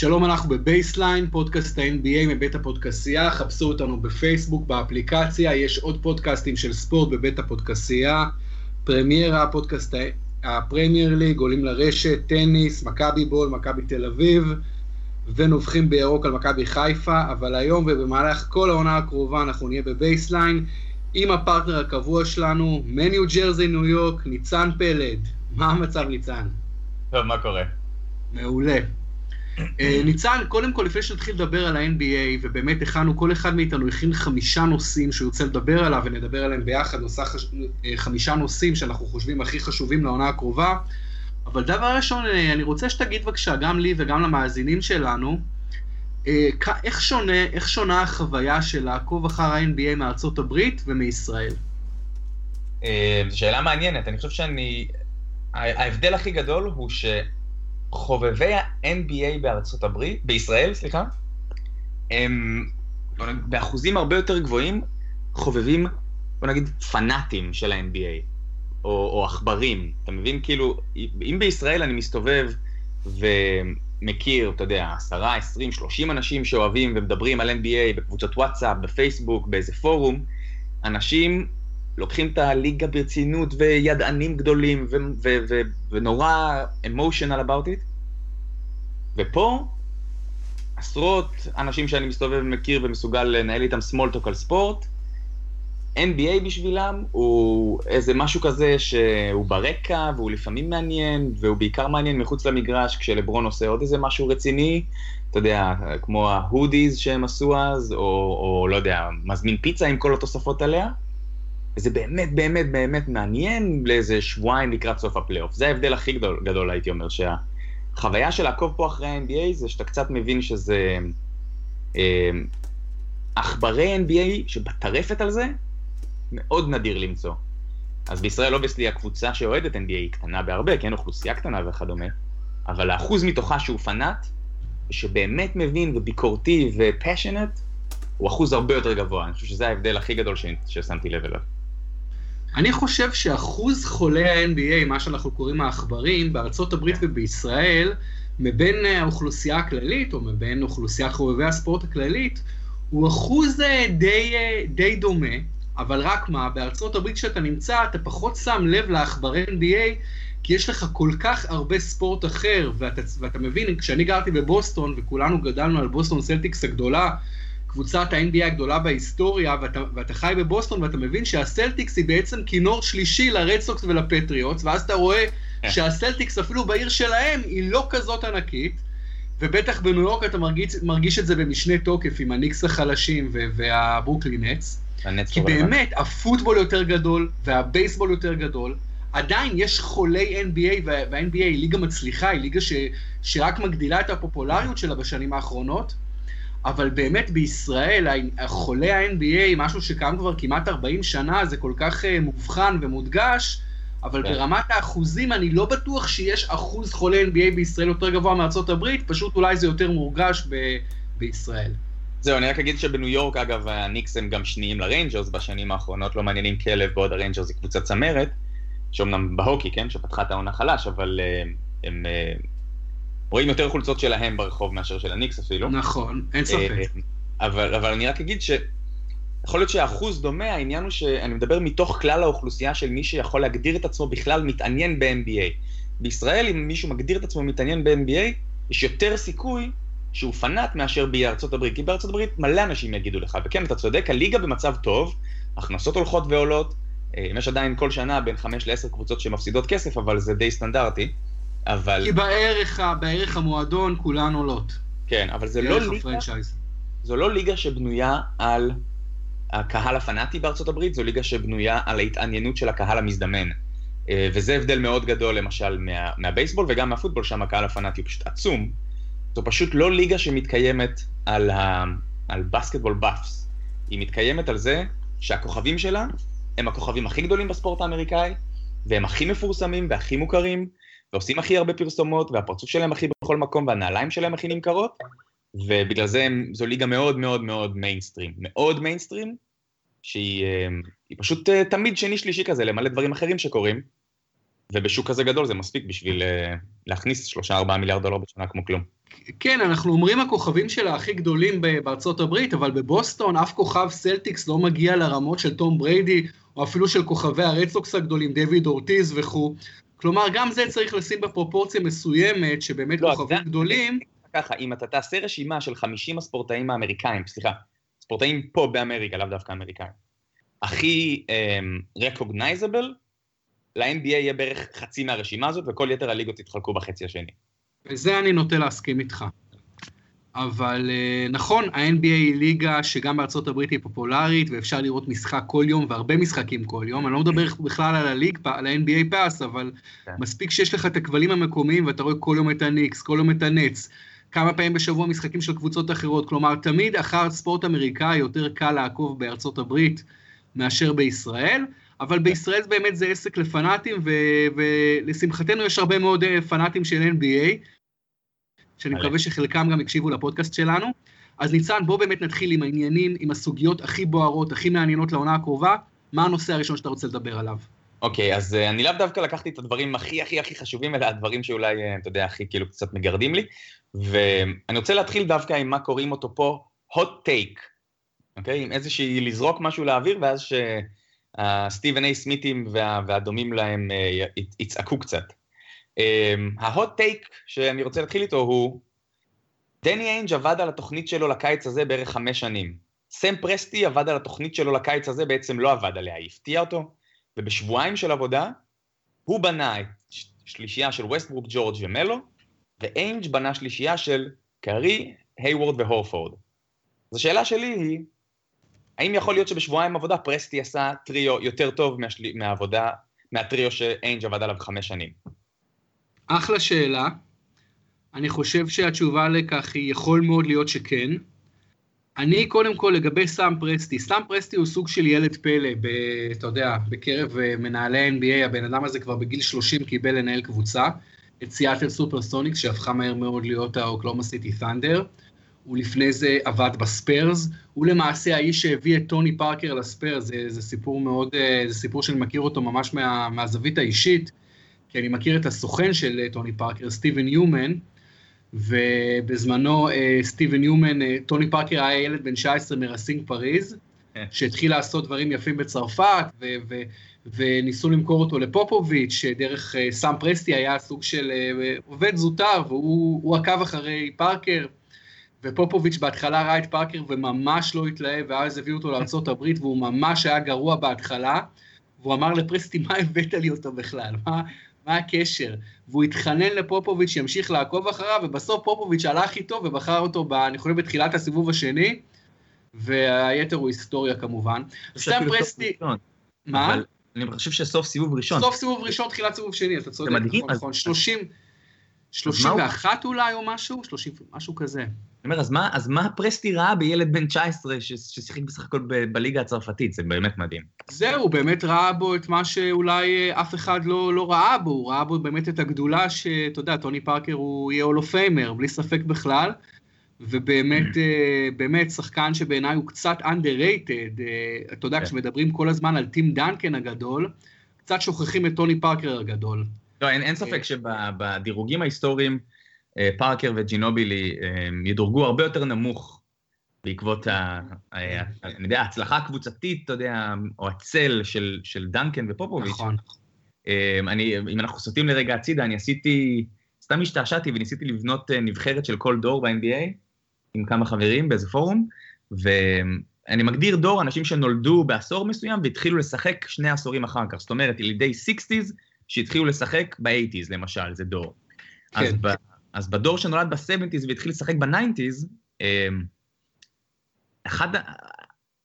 שלום, אנחנו בבייסליין, פודקאסט ה-NBA מבית הפודקסייה, חפשו אותנו בפייסבוק, באפליקציה, יש עוד פודקאסטים של ספורט בבית הפודקסייה, פרמיירה, פודקאסט הפרמייר ליג, עולים לרשת, טניס, מכבי בול, מכבי תל אביב, ונובחים בירוק על מכבי חיפה, אבל היום ובמהלך כל העונה הקרובה אנחנו נהיה בבייסליין, עם הפרטנר הקבוע שלנו, מניו ג'רזי ניו יורק, ניצן פלד. מה המצב ניצן? טוב, מה קורה? מעולה. אה, ניצן, קודם כל, לפני שנתחיל לדבר על ה-NBA, ובאמת הכנו, כל אחד מאיתנו הכין חמישה נושאים שהוא ירצה לדבר עליו, ונדבר עליהם ביחד, נושא חש... אה, חמישה נושאים שאנחנו חושבים הכי חשובים לעונה הקרובה. אבל דבר ראשון, אה, אני רוצה שתגיד בבקשה, גם לי וגם למאזינים שלנו, איך שונה, איך שונה החוויה של לעקוב אחר ה-NBA מארצות הברית ומישראל? שאלה מעניינת, אני חושב שאני... ההבדל הכי גדול הוא ש... חובבי ה-NBA בארצות הברית, בישראל, סליחה, הם באחוזים הרבה יותר גבוהים חובבים, בוא נגיד, פנאטים של ה-NBA, או, או עכברים. אתה מבין? כאילו, אם בישראל אני מסתובב ומכיר, אתה יודע, עשרה, עשרים, שלושים אנשים שאוהבים ומדברים על NBA בקבוצות וואטסאפ, בפייסבוק, באיזה פורום, אנשים לוקחים את הליגה ברצינות וידענים גדולים ו- ו- ו- ונורא emotional about it. ופה עשרות אנשים שאני מסתובב ומכיר ומסוגל לנהל איתם talk על ספורט, NBA בשבילם הוא איזה משהו כזה שהוא ברקע והוא לפעמים מעניין והוא בעיקר מעניין מחוץ למגרש כשלברון עושה עוד איזה משהו רציני, אתה יודע, כמו ה hoodies שהם עשו אז, או, או לא יודע, מזמין פיצה עם כל התוספות עליה. וזה באמת באמת באמת מעניין לאיזה שבועיים לקראת סוף הפלייאוף. זה ההבדל הכי גדול, גדול הייתי אומר, שהחוויה של לעקוב פה אחרי ה-NBA זה שאתה קצת מבין שזה אה, עכברי NBA שבטרפת על זה, מאוד נדיר למצוא. אז בישראל obviously הקבוצה שאוהדת NBA היא קטנה בהרבה, כן, אוכלוסייה קטנה וכדומה, אבל האחוז מתוכה שהוא פנאט, שבאמת מבין וביקורתי ופשנט, הוא אחוז הרבה יותר גבוה. אני חושב שזה ההבדל הכי גדול ששמתי לב אליו. אני חושב שאחוז חולי ה-NBA, מה שאנחנו קוראים העכברים, בארצות הברית ובישראל, מבין האוכלוסייה הכללית, או מבין אוכלוסיית חובבי הספורט הכללית, הוא אחוז אה, די, אה, די דומה, אבל רק מה, בארצות הברית כשאתה נמצא, אתה פחות שם לב לעכברי NBA, כי יש לך כל כך הרבה ספורט אחר, ואתה, ואתה מבין, כשאני גרתי בבוסטון, וכולנו גדלנו על בוסטון סלטיקס הגדולה, קבוצת ה-NBA הגדולה בהיסטוריה, ואתה, ואתה חי בבוסטון ואתה מבין שהסלטיקס היא בעצם כינור שלישי לרד סוקס ולפטריוטס, ואז אתה רואה כן. שהסלטיקס אפילו בעיר שלהם היא לא כזאת ענקית, ובטח בניו יורק אתה מרגיש, מרגיש את זה במשנה תוקף עם הניקס החלשים והברוקלין. כי באמת, הפוטבול יותר גדול והבייסבול יותר גדול. עדיין יש חולי NBA, וה-NBA היא ליגה מצליחה, היא ליגה ש, שרק מגדילה את הפופולריות שלה בשנים האחרונות. אבל באמת בישראל, חולי ה-NBA, משהו שקיים כבר כמעט 40 שנה, זה כל כך uh, מובחן ומודגש, אבל כן. ברמת האחוזים אני לא בטוח שיש אחוז חולי NBA בישראל יותר גבוה מארצות הברית, פשוט אולי זה יותר מורגש ב- בישראל. זהו, אני רק אגיד שבניו יורק, אגב, הניקס הם גם שניים לריינג'רס בשנים האחרונות, לא מעניינים כלב, בעוד הריינג'רס זה קבוצה צמרת, שאומנם בהוקי, כן, שפתחה את העונה חלש, אבל uh, הם... רואים יותר חולצות שלהם ברחוב מאשר של הניקס אפילו. נכון, אין ספק. אה, אבל, אבל אני רק אגיד ש... יכול להיות שהאחוז דומה, העניין הוא שאני מדבר מתוך כלל האוכלוסייה של מי שיכול להגדיר את עצמו בכלל מתעניין ב-NBA. בישראל, אם מישהו מגדיר את עצמו מתעניין ב-NBA, יש יותר סיכוי שהוא פנאט מאשר בארצות הברית, כי בארצות הברית מלא אנשים יגידו לך, וכן, אתה צודק, הליגה במצב טוב, הכנסות הולכות ועולות, אה, יש עדיין כל שנה בין 5 ל-10 קבוצות שמפסידות כסף, אבל זה די סטנדרטי. אבל... כי בערך, בערך המועדון כולן עולות. כן, אבל זה לא ליגה... זו לא ליגה שבנויה על הקהל הפנאטי בארצות הברית, זו ליגה שבנויה על ההתעניינות של הקהל המזדמן. אה, וזה הבדל מאוד גדול למשל מה, מהבייסבול וגם מהפוטבול, שם הקהל הפנאטי הוא פשוט עצום. זו פשוט לא ליגה שמתקיימת על, ה, על basketball buffs. היא מתקיימת על זה שהכוכבים שלה הם הכוכבים הכי גדולים בספורט האמריקאי, והם הכי מפורסמים והכי מוכרים, ועושים הכי הרבה פרסומות, והפרצוף שלהם הכי בכל מקום, והנעליים שלהם הכי נמכרות, ובגלל זה זו ליגה מאוד מאוד מאוד מיינסטרים. מאוד מיינסטרים, שהיא אה, פשוט אה, תמיד שני-שלישי כזה, למלא דברים אחרים שקורים, ובשוק כזה גדול זה מספיק בשביל אה, להכניס 3-4 מיליארד דולר בשנה כמו כלום. כן, אנחנו אומרים הכוכבים שלה הכי גדולים בארצות הברית, אבל בבוסטון אף כוכב סלטיקס לא מגיע לרמות של תום בריידי, או אפילו של כוכבי הרדסוקס הגדולים, דויד אורטיז וכו'. כלומר, גם זה צריך לשים בפרופורציה מסוימת, שבאמת לא, כוכבים זה... גדולים... ככה, אם אתה תעשה רשימה של 50 הספורטאים האמריקאים, סליחה, ספורטאים פה באמריקה, לאו דווקא אמריקאים, הכי רקוגנייזבל, um, ל-NBA יהיה בערך חצי מהרשימה הזאת, וכל יתר הליגות יתחלקו בחצי השני. בזה אני נוטה להסכים איתך. אבל אה, נכון, ה-NBA היא ליגה שגם בארצות הברית היא פופולרית, ואפשר לראות משחק כל יום, והרבה משחקים כל יום. אני לא מדבר בכלל על הליג, על ה-NBA פאס, אבל כן. מספיק שיש לך את הכבלים המקומיים, ואתה רואה כל יום את הניקס, כל יום את הנץ, כמה פעמים בשבוע משחקים של קבוצות אחרות. כלומר, תמיד אחר ספורט אמריקאי יותר קל לעקוב בארצות הברית מאשר בישראל. אבל בישראל באמת זה עסק לפנאטים, ולשמחתנו יש הרבה מאוד אה, פנאטים של NBA, שאני מקווה שחלקם גם הקשיבו לפודקאסט שלנו. אז ניצן, בוא באמת נתחיל עם העניינים, עם הסוגיות הכי בוערות, הכי מעניינות לעונה הקרובה. מה הנושא הראשון שאתה רוצה לדבר עליו? אוקיי, okay, אז uh, אני לאו דווקא לקחתי את הדברים הכי הכי הכי חשובים, אלא הדברים שאולי, uh, אתה יודע, הכי כאילו קצת מגרדים לי. ואני רוצה להתחיל דווקא עם מה קוראים אותו פה, hot take, אוקיי? Okay? עם איזושהי, לזרוק משהו לאוויר, ואז שהסטיבן איי סמיתים וה, והדומים להם uh, יצעקו קצת. ה hot take שאני רוצה להתחיל איתו הוא, דני איינג' עבד על התוכנית שלו לקיץ הזה בערך חמש שנים. סם פרסטי עבד על התוכנית שלו לקיץ הזה, בעצם לא עבד עליה, הפתיע אותו, ובשבועיים של עבודה, הוא בנה את שלישייה של ווסטברוק, ג'ורג' ומלו, ואיינג' בנה שלישייה של קארי, היוורד והורפורד. אז השאלה שלי היא, האם יכול להיות שבשבועיים עבודה פרסטי עשה טריו יותר טוב מהשל... מהעבודה, מהטריו שאיינג' עבד עליו חמש שנים? אחלה שאלה. אני חושב שהתשובה לכך היא יכול מאוד להיות שכן. אני קודם כל לגבי סאם פרסטי, סאם פרסטי הוא סוג של ילד פלא, ב, אתה יודע, בקרב אה, מנהלי NBA, הבן אדם הזה כבר בגיל 30 קיבל לנהל קבוצה, את סיאטל סופרסוניקס שהפכה מהר מאוד להיות האוקלהומה סיטי ת'אנדר, הוא לפני זה עבד בספיירס, הוא למעשה האיש שהביא את טוני פארקר לספיירס, זה, זה סיפור מאוד, אה, זה סיפור שאני מכיר אותו ממש מה, מהזווית האישית, כי אני מכיר את הסוכן של אה, טוני פארקר, סטיבן יומן, ובזמנו אה, סטיבן יומן, אה, טוני פארקר היה ילד בן 19 מרסינג פריז, כן. שהתחיל לעשות דברים יפים בצרפת, ו- ו- וניסו למכור אותו לפופוביץ', שדרך סאם פרסטי היה סוג של עובד זוטר, והוא עקב אחרי פארקר, ופופוביץ' בהתחלה ראה את פארקר וממש לא התלהב, ואז הביאו אותו לארה"ב, והוא ממש היה גרוע בהתחלה, והוא אמר לפרסטי, מה הבאת לי אותו בכלל? מה, מה הקשר? והוא התחנן לפופוביץ' שימשיך לעקוב אחריו, ובסוף פופוביץ' הלך איתו ובחר אותו, ב, אני חושב, בתחילת הסיבוב השני, והיתר הוא היסטוריה כמובן. סם פרסטי... מה? אני חושב שסוף סיבוב ראשון. סוף סיבוב ראשון, תחילת סיבוב שני, אתה צודק, נכון, נכון, 30, 31 אולי או משהו? 30, משהו כזה. אני אומר, אז מה, אז מה פרסטי ראה בילד בן 19 ששיחק בסך הכל בליגה הצרפתית? זה באמת מדהים. זהו, הוא באמת ראה בו את מה שאולי אף אחד לא, לא ראה בו, הוא ראה בו באמת את הגדולה שאתה יודע, טוני פארקר הוא יהיה hall of famer, בלי ספק בכלל, ובאמת, אה, באמת שחקן שבעיניי הוא קצת underrated, אה, אתה יודע, כן. כשמדברים כל הזמן על טים דנקן הגדול, קצת שוכחים את טוני פארקר הגדול. לא, אין, אין ספק אה, שבדירוגים ההיסטוריים, אה, פארקר וג'ינובילי אה, ידורגו הרבה יותר נמוך בעקבות ה, אני יודע, ההצלחה הקבוצתית, אתה יודע, או הצל של, של דנקן ופופוביץ'. נכון. אני, אם אנחנו סוטים לרגע הצידה, אני עשיתי, סתם השתעשעתי וניסיתי לבנות נבחרת של כל דור ב-NBA, עם כמה חברים באיזה פורום, ואני מגדיר דור אנשים שנולדו בעשור מסוים והתחילו לשחק שני עשורים אחר כך, זאת אומרת, ילידי 60's שהתחילו לשחק ב-80's למשל, זה דור. כן. אז, אז בדור שנולד ב-70's והתחיל לשחק ב-90's, אמ, אחד,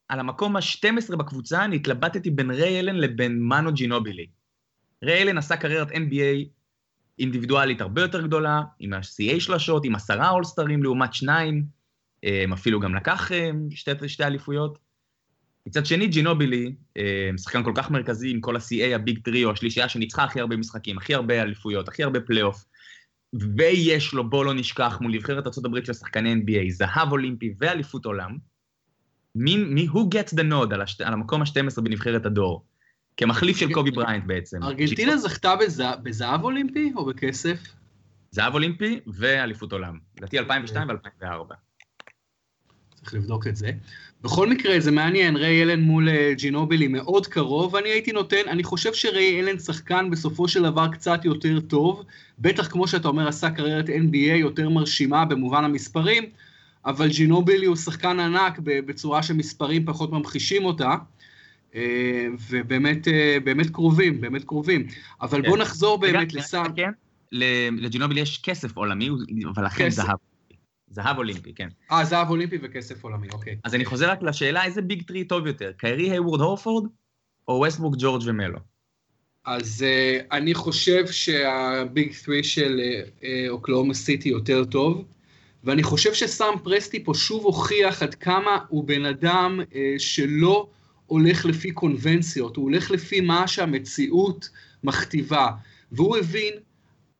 על המקום ה-12 בקבוצה, אני התלבטתי בין ריי אלן לבין מנו ג'ינובילי. ריי אלן עשה קריירת NBA אינדיבידואלית הרבה יותר גדולה, עם השיא שלשות, עם עשרה אולסטרים לעומת שניים, אמ, אפילו גם לקח אמ, שתי, שתי אליפויות. מצד שני, ג'ינובילי, שחקן כל כך מרכזי עם כל השיא, ה big trio, השלישייה שניצחה הכי הרבה משחקים, הכי הרבה אליפויות, הכי הרבה פלייאוף, ויש לו, בוא לא נשכח, מול נבחרת ארה"ב של שחקני NBA, זהב אולימפי ואליפות עולם, מי, מי, who gets the nod על, השת, על המקום ה-12 בנבחרת הדור? כמחליף של קובי בריינט בעצם. ארגנטינה זכתה בזה, בזהב אולימפי או בכסף? זהב אולימפי ואליפות עולם. לדעתי 2002 ו-2004. צריך לבדוק את זה. בכל מקרה, זה מעניין, ריי אלן מול אה, ג'ינובילי מאוד קרוב, אני הייתי נותן, אני חושב שריי אלן שחקן בסופו של דבר קצת יותר טוב, בטח כמו שאתה אומר, עשה קריירת NBA יותר מרשימה במובן המספרים, אבל ג'ינובילי הוא שחקן ענק בצורה שמספרים פחות ממחישים אותה, אה, ובאמת אה, באמת קרובים, באמת קרובים. אבל כן. בוא נחזור באמת לסם. כן, לג'ינובילי יש כסף עולמי, אבל לכן זהב. זהב אולימפי, כן. אה, זהב אולימפי וכסף עולמי, אוקיי. אז אני חוזר רק לשאלה, איזה big three טוב יותר, קיירי הייוורד הורפורד, או ווסטבוק ג'ורג' ומלו? אז אה, אני חושב שה big three של אה, אוקלהומה סיטי יותר טוב, ואני חושב שסאם פרסטי פה שוב הוכיח עד כמה הוא בן אדם אה, שלא הולך לפי קונבנציות, הוא הולך לפי מה שהמציאות מכתיבה, והוא הבין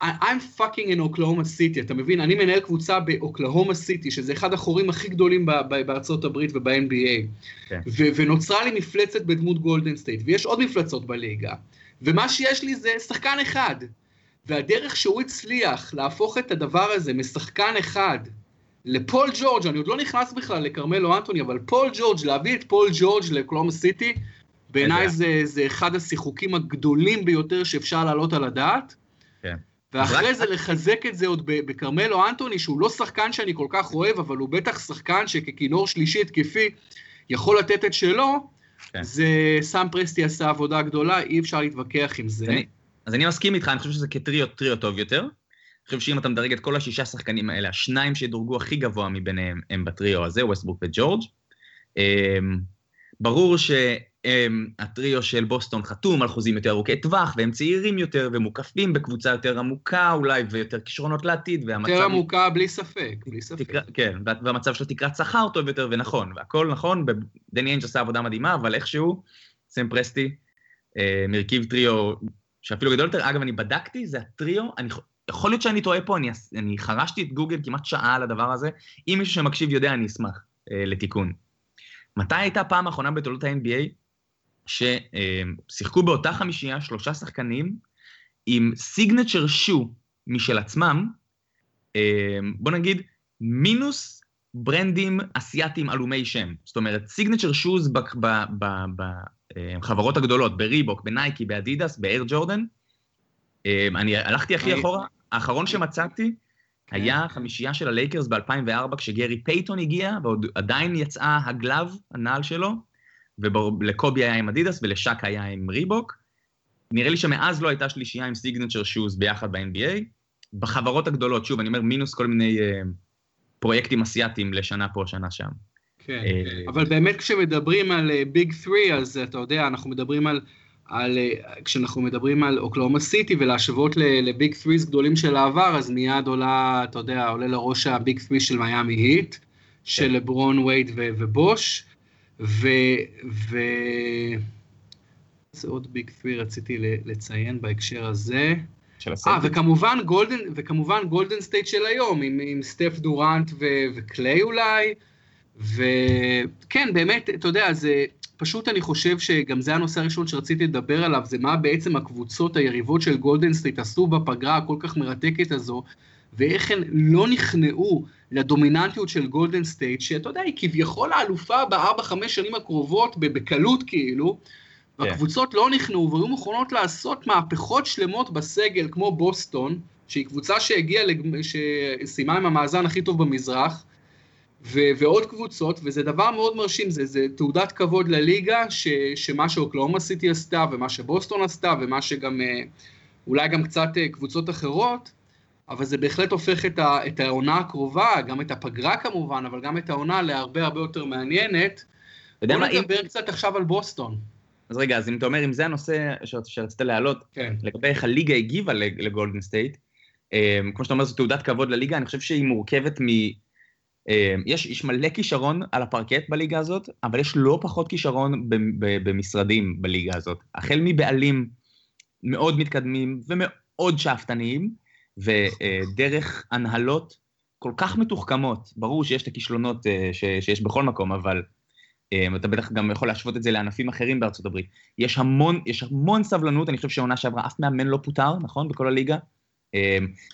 I'm fucking in אוקלהומה סיטי, אתה מבין? אני מנהל קבוצה באוקלהומה סיטי, שזה אחד החורים הכי גדולים בארצות הברית וב-NBA. כן. ונוצרה לי מפלצת בדמות גולדן סטייט, ויש עוד מפלצות בליגה. ומה שיש לי זה שחקן אחד. והדרך שהוא הצליח להפוך את הדבר הזה משחקן אחד לפול ג'ורג', אני עוד לא נכנס בכלל לכרמלו אנטוני, אבל פול ג'ורג', להביא את פול ג'ורג' לאוקלהומה סיטי, בעיניי זה, זה אחד השיחוקים הגדולים ביותר שאפשר להעלות על הדעת. כן. ואחרי זה לחזק את זה עוד בכרמלו אנטוני, שהוא לא שחקן שאני כל כך אוהב, אבל הוא בטח שחקן שככינור שלישי התקפי יכול לתת את שלו, כן. זה סאם פרסטי עשה עבודה גדולה, אי אפשר להתווכח עם זה. אני, אז אני מסכים איתך, אני חושב שזה כטריו טריו טוב יותר. אני חושב שאם אתה מדרג את כל השישה שחקנים האלה, השניים שידורגו הכי גבוה מביניהם הם בטריו הזה, ווסטבוק וג'ורג'. אמ, ברור ש... הם, הטריו של בוסטון חתום על חוזים יותר ארוכי טווח, והם צעירים יותר ומוקפים בקבוצה יותר עמוקה אולי, ויותר כישרונות לעתיד, והמצב... יותר עמוקה בלי ספק, בלי ספק. תקר... כן, והמצב שלו תקרת שכר טוב יותר ונכון, והכל נכון, דני איינג' עשה עבודה מדהימה, אבל איכשהו, סם פרסטי, אה, מרכיב טריו שאפילו גדול יותר, אגב, אני בדקתי, זה הטריו, אני... יכול להיות שאני טועה פה, אני, אני חרשתי את גוגל כמעט שעה על הדבר הזה, אם מישהו שמקשיב יודע, אני אשמח אה, לתיקון. מתי הייתה פעם האחרונה בתולדות ה-NBA ששיחקו באותה חמישייה שלושה שחקנים עם סיגנצ'ר שו משל עצמם, אמ, בוא נגיד, מינוס ברנדים אסייתיים עלומי שם. זאת אומרת, סיגנצ'ר שוז בחברות הגדולות, בריבוק, בנייקי, באדידס, באייר ג'ורדן. אמ, אני הלכתי הכי אחורה, האחרון שמצאתי כן. היה חמישייה של הלייקרס ב-2004, כשגרי פייטון הגיע, ועוד עדיין יצאה ה glove, הנעל שלו, ולקובי היה עם אדידס ולשאק היה עם ריבוק. נראה לי שמאז לא הייתה שלישייה עם signature shoes ביחד ב-NBA. בחברות הגדולות, שוב, אני אומר מינוס כל מיני אה, פרויקטים אסייתיים לשנה פה, שנה שם. כן, אה, אבל באמת כשמדברים על big אה, 3, אז אתה יודע, אנחנו מדברים על, על אה, כשאנחנו מדברים על אוקלהומה סיטי ולהשוות ל big 3 גדולים של העבר, אז מיד עולה, אתה יודע, עולה לראש ה big 3 של מיאמי היט, של כן. לברון, וייד ובוש. ו... ו... זה עוד big 3 רציתי לציין בהקשר הזה. אה, וכמובן גולדן, וכמובן גולדן סטייט של היום, עם, עם סטף דורנט ו, וקליי אולי, וכן, באמת, אתה יודע, זה פשוט אני חושב שגם זה הנושא הראשון שרציתי לדבר עליו, זה מה בעצם הקבוצות היריבות של גולדן סטייט עשו בפגרה הכל כך מרתקת הזו, ואיך הן לא נכנעו לדומיננטיות של גולדן סטייט, שאתה יודע, היא כביכול האלופה בארבע-חמש שנים הקרובות, בקלות כאילו, כן. והקבוצות לא נכנעו והיו מוכנות לעשות מהפכות שלמות בסגל, כמו בוסטון, שהיא קבוצה שהגיעה, לג... שסיימה עם המאזן הכי טוב במזרח, ו- ועוד קבוצות, וזה דבר מאוד מרשים, זה, זה תעודת כבוד לליגה, ש- שמה שאוקלהומה סיטי עשתה, ומה שבוסטון עשתה, ומה שגם, אה, אולי גם קצת אה, קבוצות אחרות, אבל זה בהחלט הופך את, ה, את העונה הקרובה, גם את הפגרה כמובן, אבל גם את העונה להרבה הרבה יותר מעניינת. בוא נדבר אם... קצת עכשיו על בוסטון. אז רגע, אז אם אתה אומר, אם זה הנושא שרצית להעלות, כן. לגבי איך הליגה הגיבה לגולדן סטייט, אמ, כמו שאתה אומר, זו תעודת כבוד לליגה, אני חושב שהיא מורכבת מ... אמ, יש, יש מלא כישרון על הפרקט בליגה הזאת, אבל יש לא פחות כישרון במשרדים בליגה הזאת. החל מבעלים מאוד מתקדמים ומאוד שאפתניים, ודרך הנהלות כל כך מתוחכמות, ברור שיש את הכישלונות אה, שיש בכל מקום, אבל אה, אתה בטח גם יכול להשוות את זה לענפים אחרים בארצות הברית. יש המון, יש המון סבלנות, אני חושב שהעונה שעברה אף מאמן לא פוטר, נכון? בכל הליגה.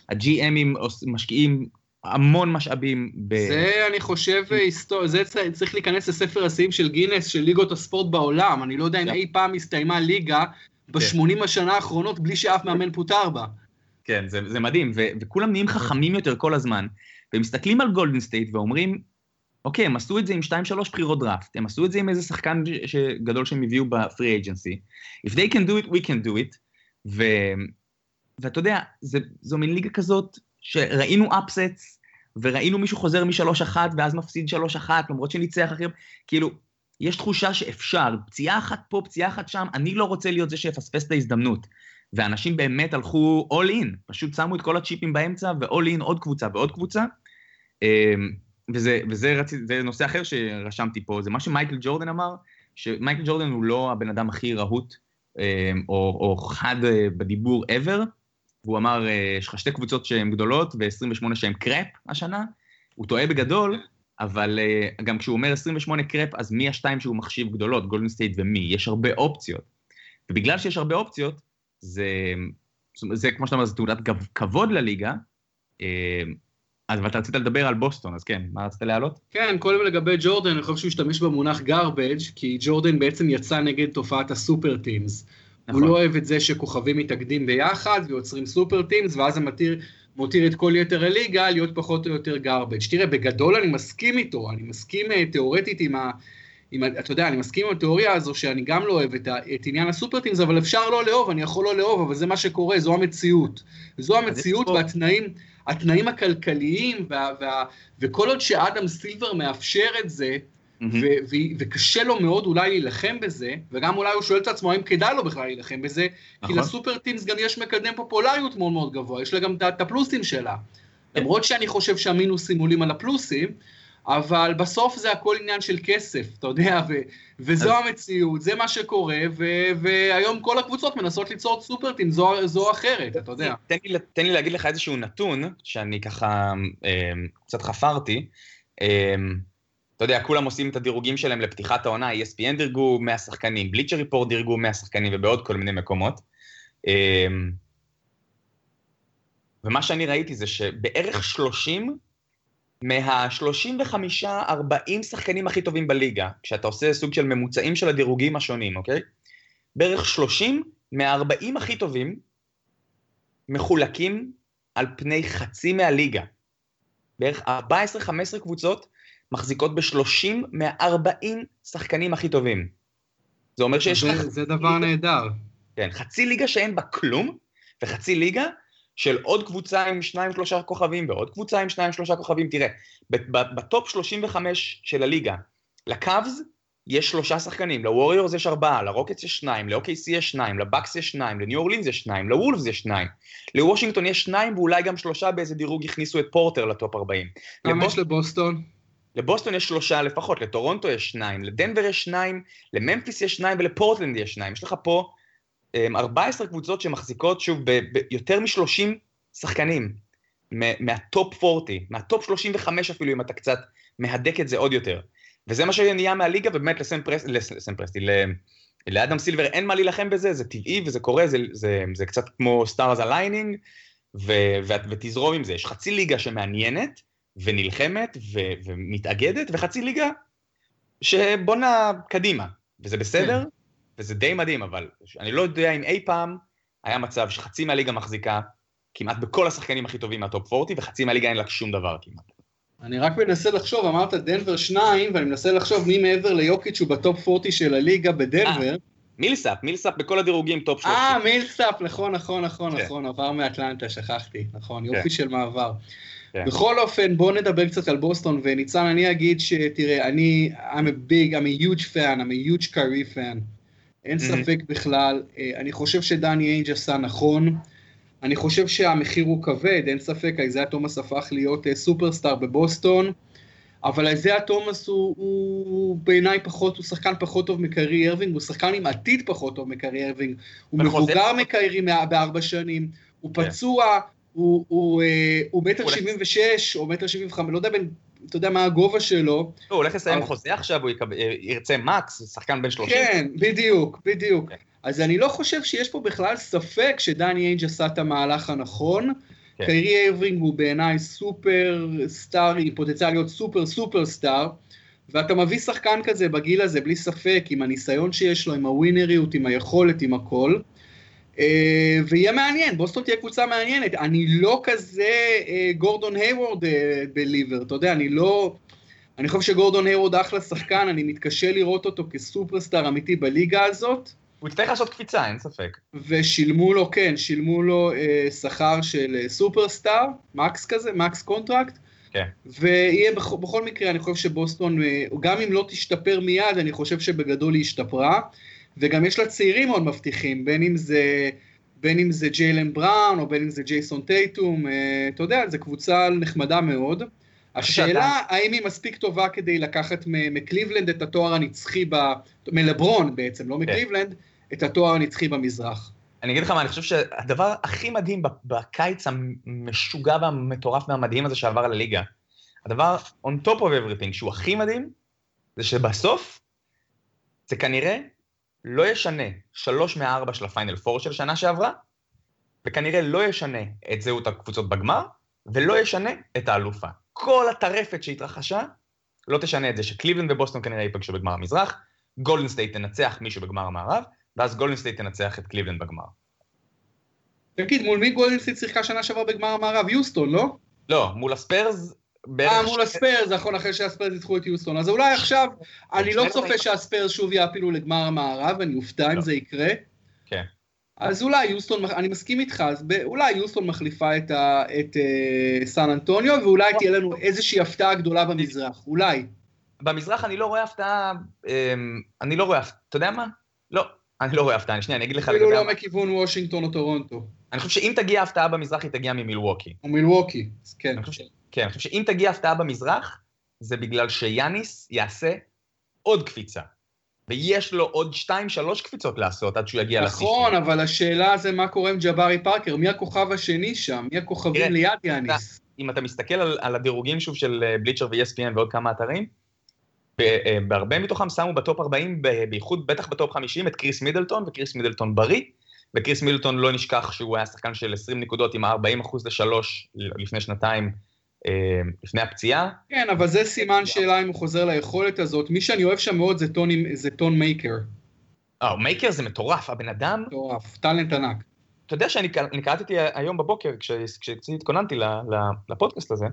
הג'י.אמים משקיעים המון משאבים. ב... זה, אני חושב, היסטור... זה צריך להיכנס לספר השיאים של גינס, של ליגות הספורט בעולם. אני לא יודע אם אי פעם הסתיימה ליגה ב-80 כן. השנה האחרונות בלי שאף מאמן פוטר בה. כן, זה, זה מדהים, ו- וכולם נהיים חכמים יותר כל הזמן, ומסתכלים על גולדן סטייט ואומרים, אוקיי, הם עשו את זה עם 2-3 בחירות דראפט, הם עשו את זה עם איזה שחקן ש- גדול שהם הביאו ב free agency. If they can do it, we can do it. ו... ואתה יודע, זה, זו מין ליגה כזאת שראינו upsets, וראינו מישהו חוזר מ-3-1 ואז מפסיד 3-1, למרות שניצח אחרים, כאילו, יש תחושה שאפשר, פציעה אחת פה, פציעה אחת שם, אני לא רוצה להיות זה שיפספס את ההזדמנות. ואנשים באמת הלכו all in, פשוט שמו את כל הצ'יפים באמצע ו-all in עוד קבוצה ועוד קבוצה. אמ, וזה, וזה זה נושא אחר שרשמתי פה, זה מה שמייקל ג'ורדן אמר, שמייקל ג'ורדן הוא לא הבן אדם הכי רהוט אמ, או, או חד אה, בדיבור ever, והוא אמר, אה, יש לך שתי קבוצות שהן גדולות ו-28 שהן crap השנה, הוא טועה בגדול, אבל אה, גם כשהוא אומר 28 crap, אז מי השתיים שהוא מחשיב גדולות, גולדן סטייט ומי? יש הרבה אופציות. ובגלל שיש הרבה אופציות, זה, זה כמו שאתה אומר, זו תעודת כבוד לליגה. אה, אז ואתה רצית לדבר על בוסטון, אז כן, מה רצית להעלות? כן, קודם לגבי ג'ורדן, אני חושב שהוא השתמש במונח garbage, כי ג'ורדן בעצם יצא נגד תופעת ה super teams. נכון. הוא לא אוהב את זה שכוכבים מתאגדים ביחד ויוצרים סופר טימס, ואז זה מתיר, מותיר את כל יתר הליגה להיות פחות או יותר garbage. תראה, בגדול אני מסכים איתו, אני מסכים אה, תיאורטית עם ה... אם, אתה יודע, אני מסכים עם התיאוריה הזו שאני גם לא אוהב את, את עניין הסופרטימס, אבל אפשר לא לאהוב, אני יכול לא לאהוב, אבל זה מה שקורה, זו המציאות. זו המציאות והתנאים התנאים הכלכליים, וה, וה, וכל עוד שאדם סילבר מאפשר את זה, mm-hmm. ו- ו- וקשה לו מאוד אולי להילחם בזה, וגם אולי הוא שואל את עצמו האם כדאי לו בכלל להילחם בזה, נכון. כי לסופרטימס גם יש מקדם פופולריות מאוד מאוד גבוה, יש לה גם את הפלוסים שלה. כן. למרות שאני חושב שהמינוסים עולים על הפלוסים, אבל בסוף זה הכל עניין של כסף, אתה יודע, ו- וזו אז... המציאות, זה מה שקורה, ו- והיום כל הקבוצות מנסות ליצור סופרטים, זו, זו אחרת, אתה יודע. תן לי, תן לי להגיד לך איזשהו נתון, שאני ככה אה, קצת חפרתי. אה, אתה יודע, כולם עושים את הדירוגים שלהם לפתיחת העונה, ESPN דירגו 100 שחקנים, בליצ'ר ריפורט דירגו 100 שחקנים ובעוד כל מיני מקומות. אה, ומה שאני ראיתי זה שבערך 30 מה-35-40 שחקנים הכי טובים בליגה, כשאתה עושה סוג של ממוצעים של הדירוגים השונים, אוקיי? בערך 30 מה-40 הכי טובים מחולקים על פני חצי מהליגה. בערך 14-15 קבוצות מחזיקות ב-30 מה-40 שחקנים הכי טובים. זה אומר שיש לך... זה דבר נהדר. כן, חצי ליגה שאין בה כלום, וחצי ליגה של עוד קבוצה עם שניים שלושה כוכבים ועוד קבוצה עם שניים שלושה כוכבים. תראה, בטופ 35 של הליגה, לקאבס יש שלושה שחקנים, לווריורס יש ארבעה, לרוקטס יש שניים, ל-OKC יש שניים, לבקס יש שניים, לניו אורלינס יש שניים, לוולפס יש שניים, לוושינגטון יש שניים ואולי גם שלושה באיזה דירוג הכניסו את פורטר לטופ 40. כמה יש לבוסטון? לבוסטון יש שלושה לפחות, לטורונטו יש שניים, לדנבר יש שניים, לממפיס יש שניים ולפורטלנד יש שניים. יש לך פה 14 אמ, קבוצות שמחזיקות, שוב, ביותר מ-30 שחקנים מהטופ 40, מהטופ 35 אפילו, אם אתה קצת מהדק את זה עוד יותר. וזה מה שנהיה מהליגה, ובאמת לסם, פרס, לסם פרסטי, לאדם סילבר אין מה להילחם בזה, זה טבעי וזה קורה, זה, זה, זה קצת כמו stars aligning, ותזרום עם זה. יש חצי ליגה שמעניינת, ונלחמת, ו, ומתאגדת, וחצי ליגה שבונה קדימה, וזה בסדר, כן. וזה די מדהים, אבל אני לא יודע אם אי פעם היה מצב שחצי מהליגה מחזיקה כמעט בכל השחקנים הכי טובים מהטופ 40, וחצי מהליגה אין לה שום דבר כמעט. אני רק מנסה לחשוב, אמרת דנבר שניים, ואני מנסה לחשוב מי מעבר ליוקיץ' הוא בטופ 40 של הליגה בדנבר. מילסאפ, מילסאפ בכל הדירוגים טופ 30. אה, מילסאפ, נכון, נכון, נכון, כן. נכון, עבר מאטלנטה, שכחתי, נכון, יופי כן. של מעבר. כן. בכל אופן, בואו נדבר קצת על בוסטון, וניצן, אני אגיד שתראה, אני, I'm a big, I'm a huge fan, I'm a huge Kyrie fan. אין mm-hmm. ספק בכלל, אה, אני חושב שדני איינג' עשה נכון. אני חושב שהמחיר הוא כבד, אין ספק, איזיה תומאס הפך להיות אה, סופרסטאר בבוסטון, אבל איזיה תומאס הוא, הוא בעיניי פחות, הוא שחקן פחות טוב מקיירי ארווינג, הוא שחקן עם עתיד פחות טוב מקיירי ארווינג, הוא מבוגר מקיירי בארבע שנים, הוא כן. פצוע, הוא אה, מטר שבעים ושש, או מטר שבעים וחמש, לא יודע בין... אתה יודע מה הגובה שלו. לא, הוא הולך לסיים חוזה עכשיו, הוא ירצה max, שחקן בן שלושים. כן, בדיוק, בדיוק. כן. אז אני לא חושב שיש פה בכלל ספק שדני איינג' עשה את המהלך הנכון. כן. קיירי אירווינג הוא בעיניי סופר סטאר, עם פוטנציאל להיות סופר סופר סטאר, ואתה מביא שחקן כזה בגיל הזה, בלי ספק, עם הניסיון שיש לו, עם הווינריות, עם היכולת, עם הכל. אה, ויהיה מעניין, בוסטון תהיה קבוצה מעניינת. אני לא כזה אה, גורדון היוורד אה, believer, אתה יודע, אני לא... אני חושב שגורדון היוורד אחלה שחקן, אני מתקשה לראות אותו כסופרסטאר אמיתי בליגה הזאת. הוא יצטרך לעשות קפיצה, אין ספק. ושילמו לו, כן, שילמו לו אה, שכר של אה, סופרסטאר, max כזה, max contract. כן. ויהיה בכ, בכל מקרה, אני חושב שבוסטון, אה, גם אם לא תשתפר מיד, אני חושב שבגדול היא השתפרה. וגם יש לה צעירים מאוד מבטיחים, בין אם זה... בין אם זה ג'יילן בראון, או בין אם זה ג'ייסון טייטום, אה, אתה יודע, זו קבוצה נחמדה מאוד. השאלה, האם היא מספיק טובה כדי לקחת מקליבלנד את התואר הנצחי, ב... מלברון בעצם, לא כן. מקליבלנד, את התואר הנצחי במזרח. אני אגיד לך מה, אני חושב שהדבר הכי מדהים בקיץ המשוגע והמטורף והמדהים הזה שעבר על הליגה, הדבר on top of everything שהוא הכי מדהים, זה שבסוף זה כנראה לא ישנה שלוש מהארבע של ה final four של שנה שעברה, וכנראה לא ישנה את זהות הקבוצות בגמר, ולא ישנה את האלופה. כל הטרפת שהתרחשה, לא תשנה את זה שקליבלנד ובוסטון כנראה ייפגשו בגמר המזרח, גולדן סטייט תנצח מישהו בגמר המערב, ואז גולדן סטייט תנצח את קליבלנד בגמר. תגיד, מול מי גולדן סטייט שיחקה שנה שעברה בגמר המערב? יוסטון, לא? לא, מול הספיירס אה, מול הספיירס, נכון, אחרי שהספיירס ניצחו את יוסטון. אז אולי עכשיו, אני לא צופה שהספיירס שוב יעפילו לגמר המערב, אני אופתע אם לא. זה יקרה. כן. אז אולי יוסטון, אני מסכים איתך, אז אולי יוסטון מחליפה את, ה, את uh, סן אנטוניו, ואולי תהיה לנו איזושהי הפתעה גדולה במזרח, אולי. במזרח אני לא רואה הפתעה, אמ, אני לא רואה, אתה יודע מה? לא, אני לא רואה הפתעה, שנייה, אני אגיד לך לגבי... אפילו לא מכיוון וושינגטון או טורונטו. אני חושב שאם תגיע הפתעה במזרח, היא תגיע ממילווקי. או מילווקי, כן. אני חושב כן, אני חושב שאם תגיע הפתעה במזרח, זה בגלל שיאניס יעשה עוד קפיצה. ויש לו עוד שתיים, שלוש קפיצות לעשות עד שהוא יגיע לשיא נכון, אבל השאלה זה מה קורה עם ג'בארי פארקר, מי הכוכב השני שם? מי הכוכבים ליד יאניס? אם אתה מסתכל על, על הדירוגים שוב של בליצ'ר אה, ו-ESPN ועוד כמה אתרים, אה, בהרבה מתוכם שמו ב top 40, בייחוד בטח ב top 50, את קריס מידלטון, וקריס מידלטון בריא, וקריס מידלטון לא נשכח שהוא היה שחקן של 20 נקודות עם 40 אחוז לשלוש לפני שנתיים לפני הפציעה. כן, אבל זה סימן שאלה אם הוא חוזר ליכולת הזאת. מי שאני אוהב שם מאוד זה ת'ון, זה ת'ון מייקר. אה, מייקר זה מטורף, הבן אדם... מטורף, talent ענק. אתה יודע שאני קראתי היום בבוקר, כשהתכוננתי לפודקאסט הזה,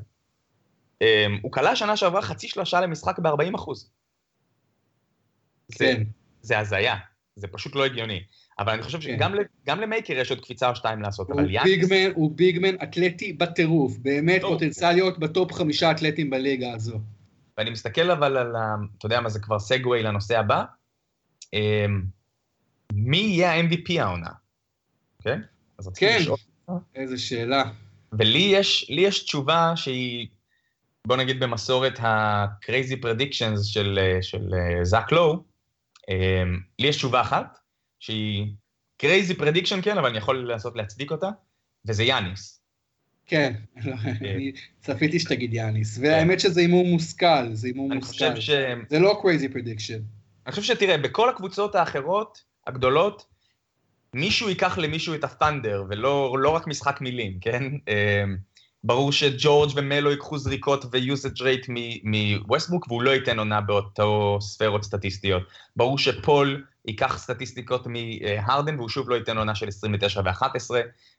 אה, הוא קלע שנה שעברה חצי שלשה למשחק ב-40 אחוז. כן. זה הזיה, זה פשוט לא הגיוני. אבל אני חושב שגם כן. למייקר יש עוד קפיצה או שתיים לעשות, אבל יאניס... ביגמן, הוא ביגמן אתלטי בטירוף, באמת פוטנציאליות בטופ חמישה אתלטים בליגה הזו. ואני מסתכל אבל על ה... אתה יודע מה, זה כבר סגווי לנושא הבא. אמ, מי יהיה ה-MVP העונה? אוקיי? כן, איזה שאלה. ולי יש, יש תשובה שהיא, בוא נגיד במסורת ה-crazy predictions של, של זאק לואו, אמ, לי יש תשובה אחת, שהיא crazy prediction כן, אבל אני יכול לנסות להצדיק אותה, וזה יאניס. כן, לא, אני צפיתי שתגיד יאניס, והאמת שזה הימור מושכל, זה הימור מושכל. ש... זה לא crazy prediction. אני חושב שתראה, בכל הקבוצות האחרות, הגדולות, מישהו ייקח למישהו את הפנדר, ולא לא רק משחק מילים, כן? אמ, ברור שג'ורג' ומלו ייקחו זריקות ויוסאג' רייט מווסטבוק, והוא לא ייתן עונה באותו ספרות סטטיסטיות. ברור שפול ייקח סטטיסטיקות מהרדן, והוא שוב לא ייתן עונה של 29 ו-11,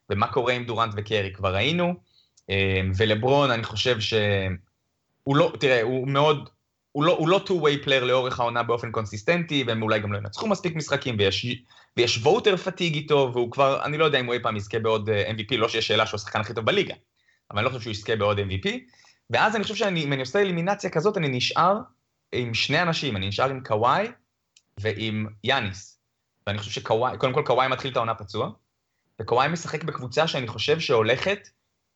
ומה קורה עם דורנט וקרי? כבר ראינו, אה, ולברון, אני חושב שהוא לא, תראה, הוא מאוד, הוא לא, הוא לא two-way player לאורך העונה באופן קונסיסטנטי, והם אולי גם לא ינצחו מספיק משחקים, ויש, ויש ווטר פתיג איתו, והוא כבר, אני לא יודע אם הוא אי פעם יזכה בעוד אה, MVP, לא שיש שאלה שהוא השחקן הכי טוב בליגה, אבל אני לא חושב שהוא יזכה בעוד MVP, ואז אני חושב שאם אני עושה אלימינציה כזאת, אני נשאר עם שני אנשים, אני נשאר עם קוואי ועם יאניס. ואני חושב שקוואי, קודם כל קוואי מתחיל את העונה פצוע, וקוואי משחק בקבוצה שאני חושב שהולכת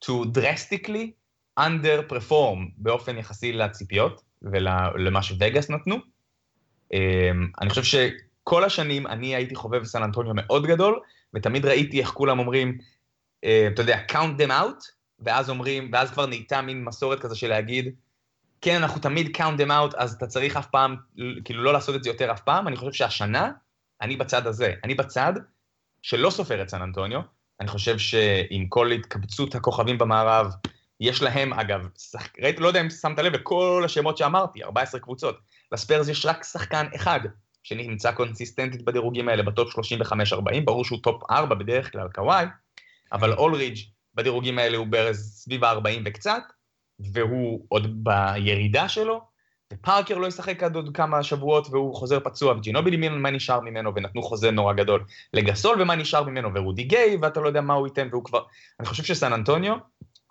to drastically underperform באופן יחסי לציפיות ולמה שווגאס נתנו. אמ, אני חושב שכל השנים אני הייתי חובב סן אנטוניו מאוד גדול, ותמיד ראיתי איך כולם אומרים, אה, אתה יודע, count them out, ואז אומרים, ואז כבר נהייתה מין מסורת כזה של להגיד, כן, אנחנו תמיד count them out, אז אתה צריך אף פעם, כאילו לא לעשות את זה יותר אף פעם. אני חושב שהשנה, אני בצד הזה, אני בצד שלא סופר את סן אנטוניו. אני חושב שעם כל התקבצות הכוכבים במערב, יש להם, אגב, שחק... ראית, לא יודע אם שמת לב לכל השמות שאמרתי, 14 קבוצות. לספיירס יש רק שחקן אחד שנמצא קונסיסטנטית בדירוגים האלה, ב top 35-40, ברור שהוא top 4 בדרך כלל, קוואי, אבל אולרידג' בדירוגים האלה הוא ברז סביב ה-40 וקצת, והוא עוד בירידה שלו, ופארקר לא ישחק עד עוד כמה שבועות והוא חוזר פצוע, וג'ינובי לימין מה נשאר ממנו, ונתנו חוזה נורא גדול לגסול, ומה נשאר ממנו, ורודי גיי, ואתה לא יודע מה הוא ייתן, והוא כבר... אני חושב שסן אנטוניו,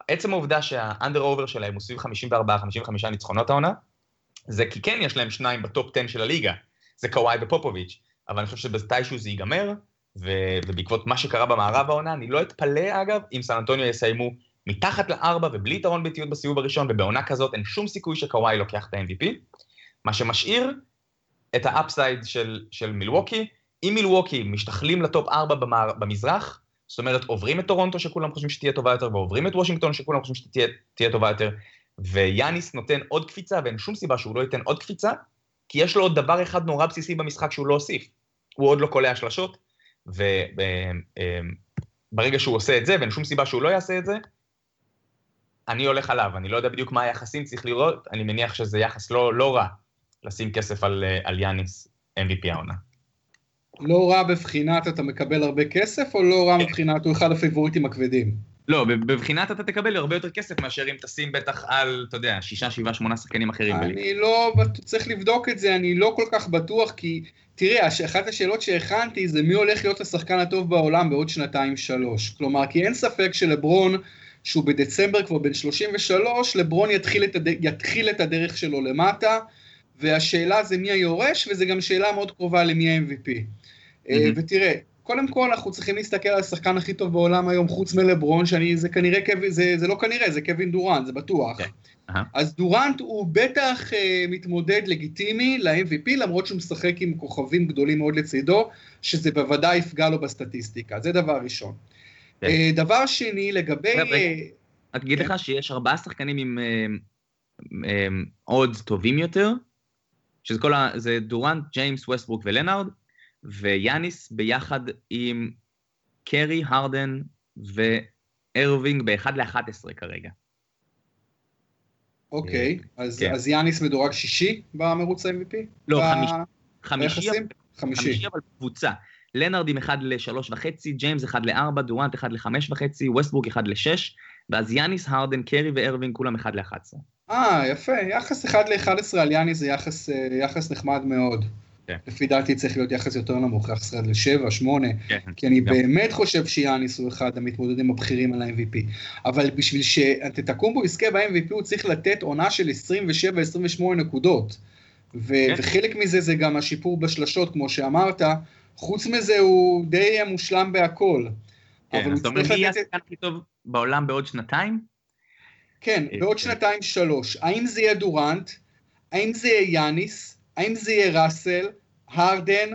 עצם העובדה שה under over שלהם הוא סביב 54-55 ניצחונות העונה, זה כי כן יש להם שניים ב top 10 של הליגה, זה קוואי ופופוביץ', אבל אני חושב שמתישהו זה ייגמר, ו- ובעקבות מה שקרה במערב העונה, אני לא אתפלא אגב, אם סן אנטוניו יסיימו מתחת לארבע ובלי יתרון ביתיות בסיבוב הראשון, ובעונה כזאת אין שום סיכוי שקוואי לוקח את ה-MVP, מה שמשאיר את ה upside של, של מילווקי. אם מילווקי משתחלים ל top ארבע במזרח, זאת אומרת עוברים את טורונטו שכולם חושבים שתהיה טובה יותר, ועוברים את וושינגטון שכולם חושבים שתהיה טובה יותר, ויאניס נותן עוד קפיצה, ואין שום סיבה שהוא לא ייתן עוד קפיצה, כי יש לו עוד דבר אחד נורא בסיסי במשחק שהוא לא הוסיף. הוא עוד לא קולע שלשות, וברגע שהוא עושה את זה, ואין שום סיבה שהוא לא יעשה את זה, אני הולך עליו, אני לא יודע בדיוק מה היחסים, צריך לראות, אני מניח שזה יחס לא, לא רע לשים כסף על, על יאניס MVP העונה. לא רע בבחינת אתה מקבל הרבה כסף, או לא רע כן. מבחינת הוא אחד הפיבוריטים הכבדים? לא, בבחינת אתה תקבל הרבה יותר כסף מאשר אם תשים בטח על, אתה יודע, שישה, שבעה, שמונה שחקנים אחרים. אני לא, צריך לבדוק את זה, אני לא כל כך בטוח, כי תראה, אחת השאלות שהכנתי זה מי הולך להיות השחקן הטוב בעולם בעוד שנתיים-שלוש. כלומר, כי אין ספק שלברון, שהוא בדצמבר כבר בן 33, לברון יתחיל את, הד... יתחיל את הדרך שלו למטה, והשאלה זה מי היורש, וזו גם שאלה מאוד קרובה למי ה-MVP. Mm-hmm. ותראה, קודם כל אנחנו צריכים להסתכל על השחקן הכי טוב בעולם היום, חוץ מלברון, שאני, זה כנראה, זה, זה לא כנראה, זה קווין דורנט, זה בטוח. Okay. כן. Uh-huh. אז דורנט הוא בטח uh, מתמודד לגיטימי ל-MVP, למרות שהוא משחק עם כוכבים גדולים מאוד לצידו, שזה בוודאי יפגע לו בסטטיסטיקה, זה דבר ראשון. כן. Uh, דבר שני, לגבי... Uh, אגיד כן. לך שיש ארבעה שחקנים עם עוד uh, טובים יותר, שזה כל ה... זה דורנט, ג'יימס, ווסטברוק ולנארד, ויאניס ביחד עם קרי, הרדן וארווינג ב-1 ל-11 כרגע. אוקיי, אה, אז, כן. אז יאניס מדורג שישי במרוץ ה-MVP? לא, חמישי, חמישי, חמישי, אבל קבוצה. לנארד עם 1 ל-3 וחצי, ג'יימס 1 ל-4, דורנט 1 ל-5 וחצי, ווסטברוק 1 ל-6, ואז יאניס, הרדן, קרי וארווינג כולם 1 ל-11. אה, יפה, יחס 1 ל-11 על יאניס זה יחס, אה, יחס נחמד מאוד. כן. לפי דעתי צריך להיות יחס יותר נמוך, יחס אחד לשבע, שמונה, כן, כי אני גם. באמת חושב שיאניס הוא אחד המתמודדים הבכירים על ה-MVP. אבל בשביל שתקומבו יזכה ב-MVP הוא צריך לתת עונה של 27-28 נקודות. ו- כן. וחלק מזה זה גם השיפור בשלשות, כמו שאמרת, חוץ מזה הוא די מושלם בהכל. כן, אז אתה אומר מי יהיה השחקן הכי טוב בעולם בעוד שנתיים? כן, אה, בעוד שנתיים שלוש. האם זה יהיה דורנט? האם זה יהיה יאניס? האם זה יהיה ראסל? הרדן,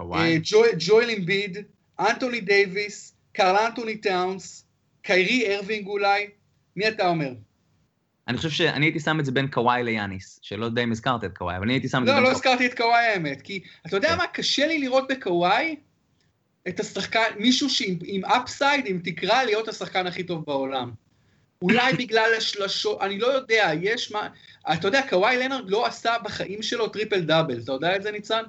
אה, ג'ואל אמביד, אנטוני דייוויס, קרל אנטוני טאונס, קיירי אירווינג אולי, מי אתה אומר? אני חושב שאני הייתי שם את זה בין קוואי ליאניס, שלא יודע אם הזכרת את קוואי, אבל אני הייתי שם את זה לא, בין... לא, לא הזכרתי את קוואי האמת, כי אתה יודע כן. מה, קשה לי לראות בקוואי את השחקן, מישהו שעם upside, עם תקרה, להיות השחקן הכי טוב בעולם. אולי בגלל השלשות, אני לא יודע, יש מה... אתה יודע, קוואי לנארד לא עשה בחיים שלו triple double, אתה יודע את זה, ניצן?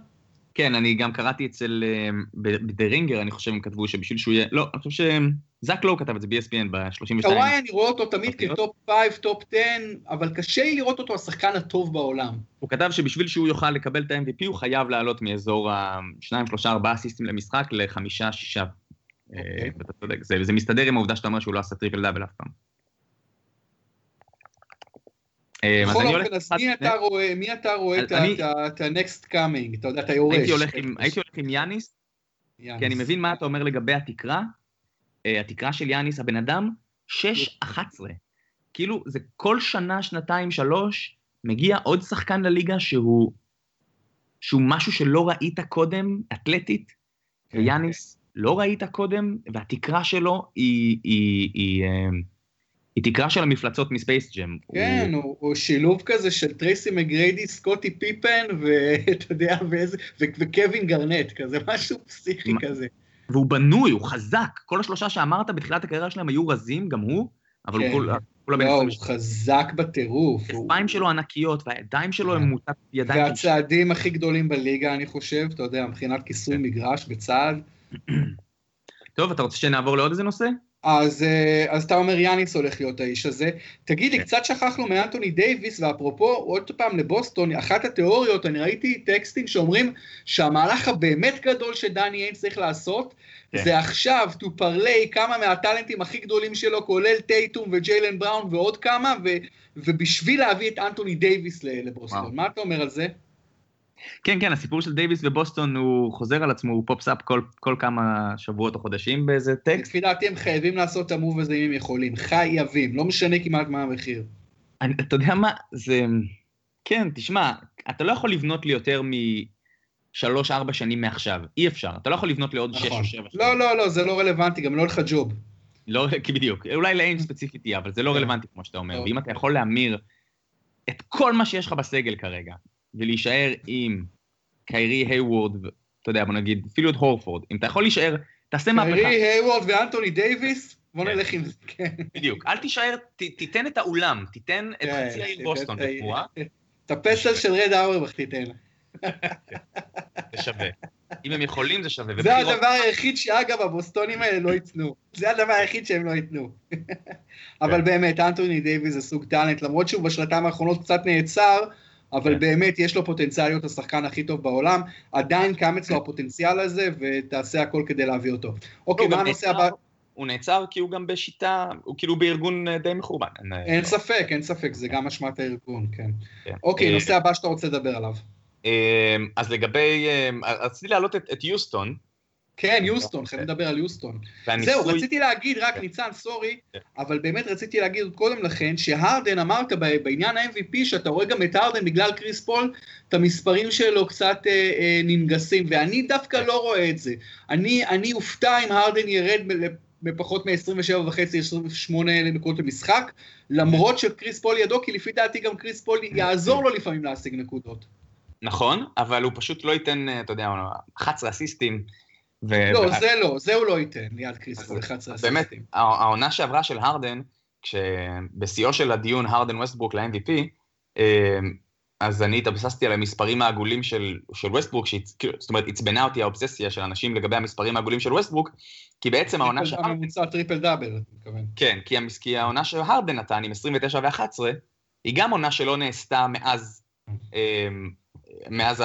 כן, אני גם קראתי אצל, אה, ב The Ringer, אני חושב הם כתבו שבשביל שהוא יהיה, לא, אני חושב שזאק לואו כתב את זה ב-ESPN ב-32. קוואי אני רואה אותו תמיד כ top 5, top 10, אבל קשה לי לראות אותו השחקן הטוב בעולם. הוא כתב שבשביל שהוא יוכל לקבל את ה-MVP הוא חייב לעלות מאזור ה-2, 3, 4 אסיסטים למשחק ל-5, 6. אוקיי. ואתה צודק, זה מסתדר עם העובדה שאתה אומר שהוא לא עשה טריפל דאבל אף פעם. אה, בכל אופן, אז מי אתה רואה את ה-next coming, אתה יודע, אתה יורש. הייתי הולך עם יאניס, כי אני מבין מה אתה אומר לגבי התקרה. אה, התקרה של יאניס, הבן אדם, 6-11. כאילו, זה כל שנה, שנתיים, שלוש, מגיע עוד שחקן לליגה שהוא, שהוא משהו שלא ראית קודם, אתלטית, כן. ויאניס לא ראית קודם, והתקרה שלו היא, היא, היא, היא, אה, היא תקרה של המפלצות מספייס ג'ם. כן, הוא... הוא, הוא שילוב כזה של טרייסי מגריידי, סקוטי פיפן, ואתה יודע, ואיזה, ו, וקווין גארנט, כזה משהו פסיכי מה? כזה. והוא בנוי, הוא חזק. כל השלושה שאמרת בתחילת הקריירה שלהם היו רזים, גם הוא, אבל כן. הוא כולה... לא, הוא חזק בטירוף. הכתפיים שלו ענקיות, והידיים שלו הם כן. מוטת ידיים. והצעדים הכי גדולים בליגה, אני חושב, אתה יודע, מבחינת כיסוי כן. מגרש בצעד. טוב, אתה רוצה שנעבור לעוד איזה נושא? אז, אה, אז אתה אומר יאניס הולך להיות האיש הזה. תגיד לי, כן. קצת שכחנו מאנטוני דייוויס, ואפרופו, עוד פעם לבוסטון, אחת התיאוריות, אני ראיתי טקסטים שאומרים שהמהלך הבאמת גדול שדני איין צריך לעשות, כן. זה עכשיו to parlay כמה מהטאלנטים הכי גדולים שלו, כולל טייטום וג'יילן בראון ועוד כמה, ו, ובשביל להביא את אנטוני דייוויס לבוסטון. וואו. מה אתה אומר על זה? כן, כן, הסיפור של דייוויס ובוסטון הוא חוזר על עצמו, הוא pops up כל, כל כמה שבועות או חודשים באיזה טקסט. לפי דעתי הם חייבים לעשות את ה move הזה אם הם יכולים, חייבים, לא משנה כמעט מה המחיר. אני, אתה יודע מה, זה... כן, תשמע, אתה לא יכול לבנות לי יותר משלוש-ארבע שנים מעכשיו, אי אפשר, אתה לא יכול לבנות לי עוד נכון. שש או שבע שנים. לא, לא, לא, זה לא רלוונטי, גם לא לך ג'וב. לא, כי בדיוק, אולי לאיינג' ספציפית יהיה, אבל זה לא כן. רלוונטי כמו שאתה אומר, ואם אתה יכול להמיר את כל מה שיש לך בסגל כרגע, ולהישאר עם קיירי היוורד, אתה יודע, בוא נגיד, אפילו את הורפורד, אם אתה יכול להישאר, תעשה מהפכה. קיירי היוורד ואנטוני דייוויס, בוא כן. נלך עם זה, כן. בדיוק, אל תישאר, תיתן את האולם, תיתן את כן, חצי העיר בוסטון בתמורה. את הפסל של רד האוורבך תיתן. זה שווה. אם הם יכולים זה שווה. זה הדבר היחיד שאגב הבוסטונים האלה לא ייתנו. זה הדבר היחיד שהם לא ייתנו. אבל באמת, אנטוני דייוויס זה סוג טאלנט, למרות שהוא בשנתיים האחרונות קצת נעצר, אבל כן. באמת יש לו פוטנציאל להיות השחקן הכי טוב בעולם, עדיין קם אצלו הפוטנציאל הזה, ותעשה הכל כדי להביא אותו. אוקיי, מה הנושא הבא? הוא נעצר כי הוא גם בשיטה, הוא כאילו בארגון אה, די מחורבן. אין ספק, אין ספק, זה גם אשמת הארגון, כן. כן. אוקיי, אה, נושא הבא שאתה רוצה לדבר עליו. אה, אז לגבי, רציתי להעלות את יוסטון, כן, יוסטון, חייבים לדבר על יוסטון. זהו, רציתי להגיד, רק ניצן, sorry, כן. אבל באמת רציתי להגיד עוד קודם לכן, שהרדן, אמרת בעניין ה-MVP, שאתה רואה גם את הרדן בגלל קריס פול, את המספרים שלו קצת אה, אה, ננגסים, ואני דווקא לא רואה את זה. אני, אני אופתע אם הרדן ירד מפחות מ-27 וחצי, 28 נקודות למשחק, למרות שקריס פול לידו, כי לפי דעתי גם קריס פול יעזור לו לפעמים להשיג נקודות. נכון, אבל הוא פשוט לא ייתן, אה, אתה יודע, 11 אסיסטים. ו... לא, ו... זה לא, זה הוא לא ייתן, ליד קריס פול, 11 אסיסטים. באמת, העונה שעברה של הרדן, כשבשיאו של הדיון הרדן ווסטברוק ל-MVP, אה, אז אני התבססתי על המספרים העגולים של, של ווסטברוק, כאילו, זאת אומרת, עצבנה אותי האובססיה של אנשים לגבי המספרים העגולים של ווסטברוק, כי בעצם העונה של... הממוצע טריפל דאבל, אני מתכוון. כן, כי, כי העונה של הרדן נתן עם 29 ו-11, היא גם עונה שלא נעשתה מאז אה, מאז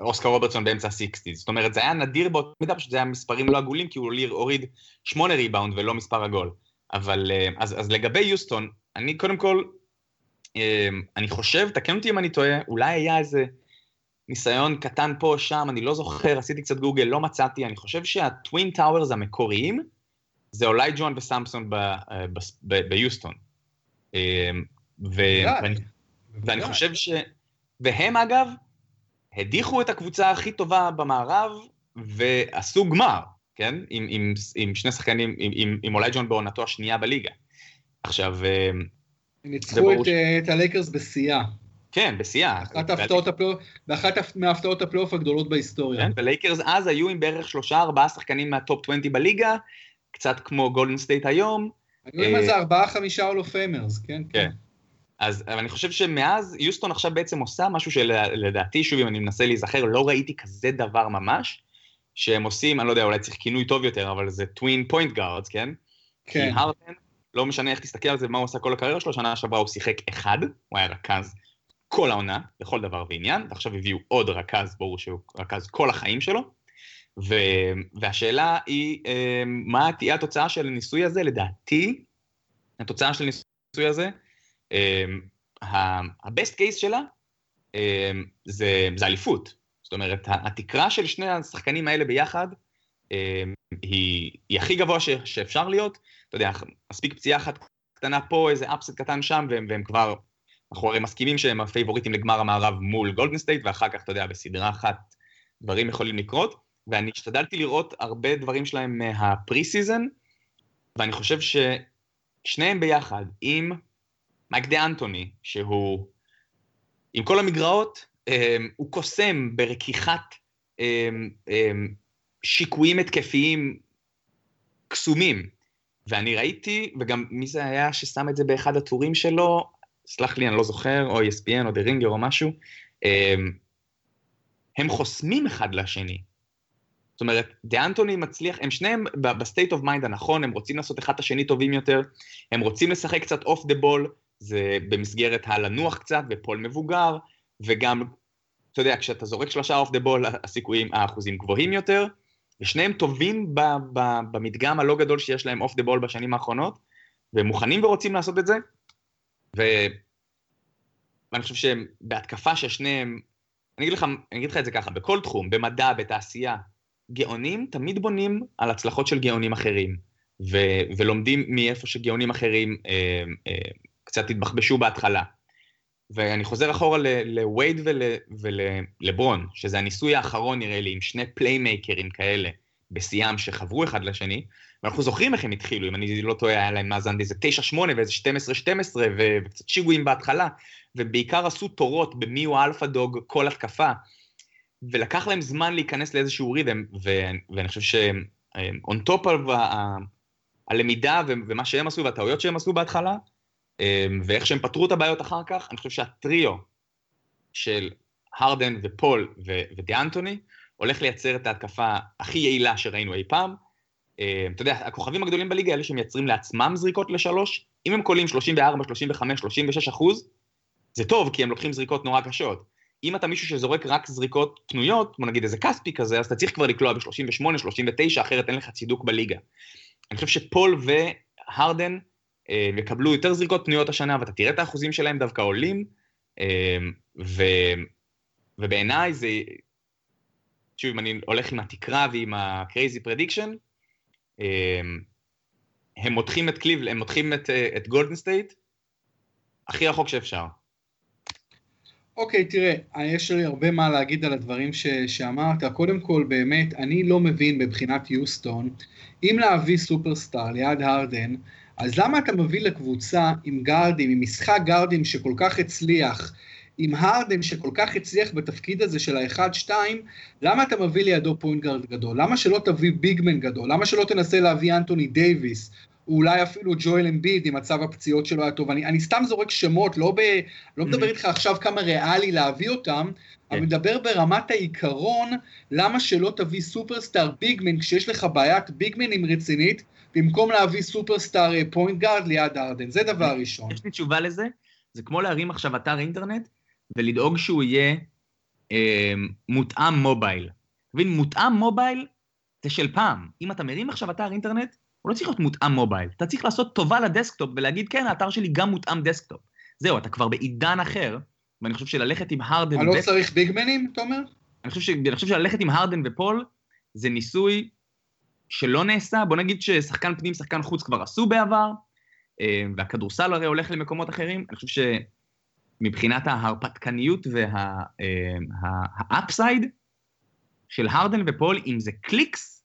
אוסקר רוברטסון באמצע ה sixties. זאת אומרת, זה היה נדיר באותה מידה, פשוט זה היה מספרים לא עגולים, כי הוא הוריד שמונה ריבאונד ולא מספר עגול. אבל, אה, אז, אז לגבי יוסטון, אני קודם כל, אה, אני חושב, תקן אותי אם אני טועה, אולי היה איזה ניסיון קטן פה או שם, אני לא זוכר, עשיתי קצת גוגל, לא מצאתי, אני חושב שה twin towers המקוריים, זה אולאג'ואן וסמפסון אה, ביוסטון. ואני חושב ש... והם אגב, הדיחו את הקבוצה הכי טובה במערב ועשו גמר, כן? עם, עם, עם שני שחקנים, עם, עם, עם אולאג'ואן בעונתו השנייה בליגה. עכשיו, אה, ניצחו את, ש... אה, את הלייקרס בשיאה. כן, בשיאה. באחת מהפתעות הפלייאוף הגדולות בהיסטוריה. כן, ולייקרס אז היו עם בערך שלושה ארבעה שחקנים מהטופ 20 בליגה, קצת כמו גולדן סטייט היום. היו עם איזה ארבעה חמישה הולו פיימרס, כן? כן. אז אני חושב שמאז, יוסטון עכשיו בעצם עושה משהו שלדעתי, שוב, אם אני מנסה להיזכר, לא ראיתי כזה דבר ממש, שהם עושים, אני לא יודע, אולי צריך כינוי טוב יותר, אבל זה twin point guards, כן? כן. כי הרדן, לא משנה איך תסתכל על זה, מה הוא עשה כל הקריירה שלו, שנה שעברה הוא שיחק אחד, הוא היה רכז כל העונה, לכל דבר ועניין, ועכשיו הביאו עוד רכז, ברור שהוא רכז כל החיים שלו. ו... והשאלה היא, אה, מה תהיה התוצאה של הניסוי הזה? לדעתי, התוצאה של הניסוי הזה, ה best אמ, case שלה אמ, זה, זה אליפות. זאת אומרת, התקרה של שני השחקנים האלה ביחד אמ, היא, היא הכי גבוה ש, שאפשר להיות. אתה יודע, מספיק פציעה אחת קטנה פה, איזה upset קטן שם, והם, והם כבר, אנחנו הרי מסכימים שהם הפייבוריטים לגמר המערב מול גולדן סטייט, ואחר כך, אתה יודע, בסדרה אחת דברים יכולים לקרות. ואני השתדלתי לראות הרבה דברים שלהם מה preseason, ואני חושב ש... שניהם ביחד, עם מייק דה אנטוני, שהוא, עם כל המגרעות, אמ, הוא קוסם ברקיחת אמ, אמ, שיקויים התקפיים קסומים. ואני ראיתי, וגם מי זה היה ששם את זה באחד הטורים שלו, סלח לי, אני לא זוכר, או ESPN או The Ringer או משהו, הם חוסמים אחד לשני. זאת אומרת, דה אנטוני מצליח, הם שניהם ב state of mind הנכון, הם רוצים לעשות אחד את השני טובים יותר, הם רוצים לשחק קצת off the ball, זה במסגרת הלנוח קצת, ופול מבוגר, וגם, אתה יודע, כשאתה זורק שלושה off the ball, הסיכויים, האחוזים גבוהים יותר, ושניהם טובים ב, ב, במדגם הלא גדול שיש להם off the ball בשנים האחרונות, והם מוכנים ורוצים לעשות את זה, ו... ואני חושב שבהתקפה ששניהם, אני אגיד, לך, אני אגיד לך את זה ככה, בכל תחום, במדע, בתעשייה, גאונים תמיד בונים על הצלחות של גאונים אחרים, ו, ולומדים מאיפה שגאונים אחרים אה, אה, קצת התבחבשו בהתחלה. ואני חוזר אחורה לווייד ולברון, שזה הניסוי האחרון נראה לי, עם שני פליימייקרים כאלה בשיאם שחברו אחד לשני, ואנחנו זוכרים איך הם התחילו, אם אני לא טועה, היה להם מאזן איזה 9-8 ואיזה 12-12 וקצת שיגועים בהתחלה, ובעיקר עשו תורות במי הוא האלפא דוג כל התקפה, ולקח להם זמן להיכנס לאיזשהו ריתם, ואני חושב ש-on top of הלמידה ומה שהם עשו והטעויות שהם עשו בהתחלה, ואיך שהם פתרו את הבעיות אחר כך, אני חושב שהטריו של הרדן ופול ודי אנטוני הולך לייצר את ההתקפה הכי יעילה שראינו אי פעם. אמ, אתה יודע, הכוכבים הגדולים בליגה, אלה שמייצרים לעצמם זריקות לשלוש, אם הם קולים 34, 35, 36 אחוז, זה טוב, כי הם לוקחים זריקות נורא קשות. אם אתה מישהו שזורק רק זריקות פנויות, כמו נגיד איזה כספי כזה, אז אתה צריך כבר לקלוע ב-38, 39, אחרת אין לך צידוק בליגה. אני חושב שפול והרדן יקבלו יותר זריקות פנויות השנה, ואתה תראה את האחוזים שלהם דווקא עולים, אה, ו, ובעיניי זה, שוב, אם אני הולך עם התקרה ועם ה-crazy prediction, אה, הם מותחים את קליב, הם מותחים את, את גולדן סטייט הכי רחוק שאפשר. אוקיי, okay, תראה, יש לי הרבה מה להגיד על הדברים ש, שאמרת. קודם כל, באמת, אני לא מבין מבחינת יוסטון, אם להביא סופרסטאר ליד הרדן, אז למה אתה מביא לקבוצה עם גארדים, עם משחק גארדים שכל כך הצליח, עם הרדן שכל כך הצליח בתפקיד הזה של ה-1-2, למה אתה מביא לידו point guard גדול? למה שלא תביא big man גדול? למה שלא תנסה להביא אנטוני דייוויס? או אולי אפילו ג'ואל אמביד, אם מצב הפציעות שלו היה טוב. אני, אני סתם זורק שמות, לא, ב, לא מדבר mm-hmm. איתך עכשיו כמה ריאלי להביא אותם, אבל כן. מדבר ברמת העיקרון, למה שלא תביא סופרסטאר big man כשיש לך בעיית ביגמנים רצינית, במקום להביא סופרסטאר point guard ליד הרדן, זה דבר ראשון. יש לי תשובה לזה, זה כמו להרים עכשיו אתר אינטרנט ולדאוג שהוא יהיה אה, מותאם מובייל. מבין, מותאם מובייל זה של פעם. אם אתה מרים עכשיו אתר אינטרנט, הוא לא צריך להיות מותאם מובייל. אתה צריך לעשות טובה לדסקטופ ולהגיד, כן, האתר שלי גם מותאם דסקטופ. זהו, אתה כבר בעידן אחר, ואני חושב שללכת עם הרדן... אני לא צריך ביגמנים, אתה אומר? אני חושב, ש... אני חושב שללכת עם הרדן ופול זה ניסוי שלא נעשה, בוא נגיד ששחקן פנים, שחקן חוץ כבר עשו בעבר, אה, והכדורסל הרי הולך למקומות אחרים, אני חושב שמבחינת ההרפתקניות וה upside וה... של הרדן ופול, אם זה clicks,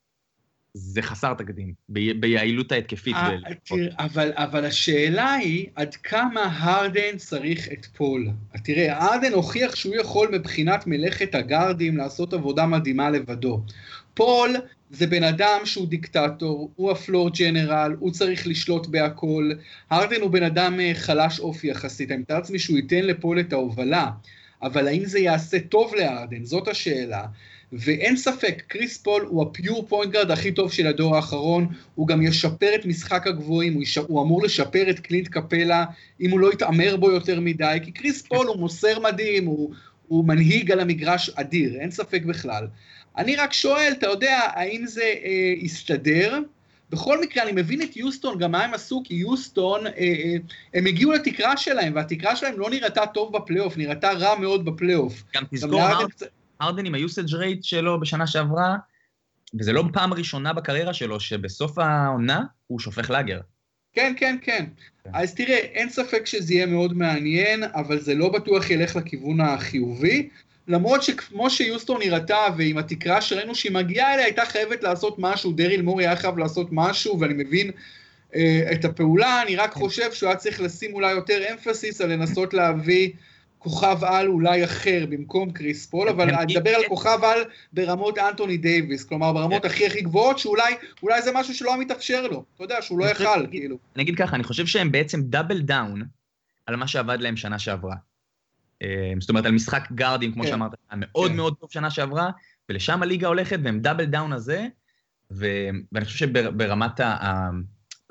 זה חסר תקדים. ביעילות ההתקפית. אה, תראה, אבל, אבל השאלה היא, עד כמה הרדן צריך את פול? תראה, הרדן הוכיח שהוא יכול מבחינת מלאכת הגארדים לעשות עבודה מדהימה לבדו. פול זה בן אדם שהוא דיקטטור, הוא ה floor general, הוא צריך לשלוט בהכל. הרדן הוא בן אדם אה, חלש אופי יחסית, אני מתאר לעצמי שהוא ייתן לפול את ההובלה, אבל האם זה יעשה טוב להרדן? זאת השאלה. ואין ספק, קריס פול הוא ה pure point guard הכי טוב של הדור האחרון, הוא גם ישפר את משחק הגבוהים, הוא, יש... הוא אמור לשפר את קלינט קפלה, אם הוא לא יתעמר בו יותר מדי, כי קריס פול הוא מוסר מדהים, הוא, הוא מנהיג על המגרש אדיר, אין ספק בכלל. אני רק שואל, אתה יודע, האם זה אה, יסתדר? בכל מקרה, אני מבין את יוסטון, גם מה הם עשו, כי יוסטון, אה, אה, הם הגיעו לתקרה שלהם, והתקרה שלהם לא נראתה טוב בפלייאוף, נראתה רע מאוד בפלייאוף. גם תזכור, הרדן עם ה usage rate שלו בשנה שעברה, וזה לא פעם ראשונה בקריירה שלו, שבסוף העונה הוא שופך לאגר. כן, כן, כן. כן. אז תראה, אין ספק שזה יהיה מאוד מעניין, אבל זה לא בטוח ילך לכיוון החיובי. למרות שכמו שיוסטון נראתה, ועם התקרה שראינו שהיא מגיעה אליה, הייתה חייבת לעשות משהו, דריל מורי היה חייב לעשות משהו, ואני מבין את הפעולה, אני רק חושב שהוא היה צריך לשים אולי יותר emphasis על לנסות להביא כוכב על אולי אחר במקום קריס פול, אבל אני מדבר על כוכב על ברמות אנטוני דייוויס, כלומר ברמות הכי הכי גבוהות, שאולי זה משהו שלא מתאפשר לו, אתה יודע, שהוא לא יכל, כאילו. אני אגיד ככה, אני חושב שהם בעצם double down על מה שעבד להם שנה שעברה. זאת אומרת, על משחק גארדים, כמו כן. שאמרת, מאוד כן. מאוד טוב שנה שעברה, ולשם הליגה הולכת, והם double down הזה, ואני חושב שברמת ה...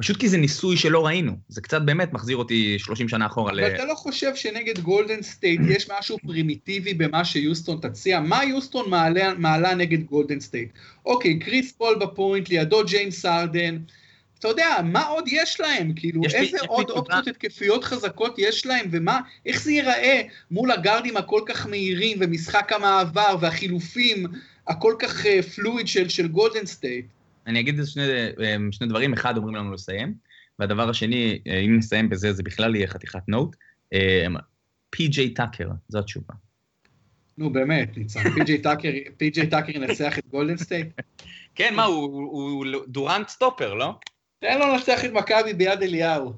פשוט כי זה ניסוי שלא ראינו, זה קצת באמת מחזיר אותי 30 שנה אחורה. אבל אתה לא חושב שנגד גולדן סטייט יש משהו פרימיטיבי במה שיוסטון תציע? מה יוסטון מעלה, מעלה נגד גולדן סטייט? אוקיי, קריס פול ב point, לידו ג'יימס הרדן, אתה יודע, מה עוד יש להם? כאילו, יש איזה לי, עוד אופציות התקפיות חזקות יש להם, ומה, איך זה ייראה מול הגארדים הכל כך מהירים, ומשחק המעבר, והחילופים הכל כך fluid של, של גולדן סטייט? אני אגיד שני, אמ, שני דברים, אחד אומרים לנו לסיים, והדבר השני, אה, אם נסיים בזה, זה בכלל יהיה חתיכת note. פי.ג'יי טאקר, זו התשובה. נו באמת, ניצן, פי.ג'יי טאקר ינצח את גולדן סטייט? כן, מה, הוא דורנט סטופר, לא? תן לו לנצח את מכבי ביד אליהו.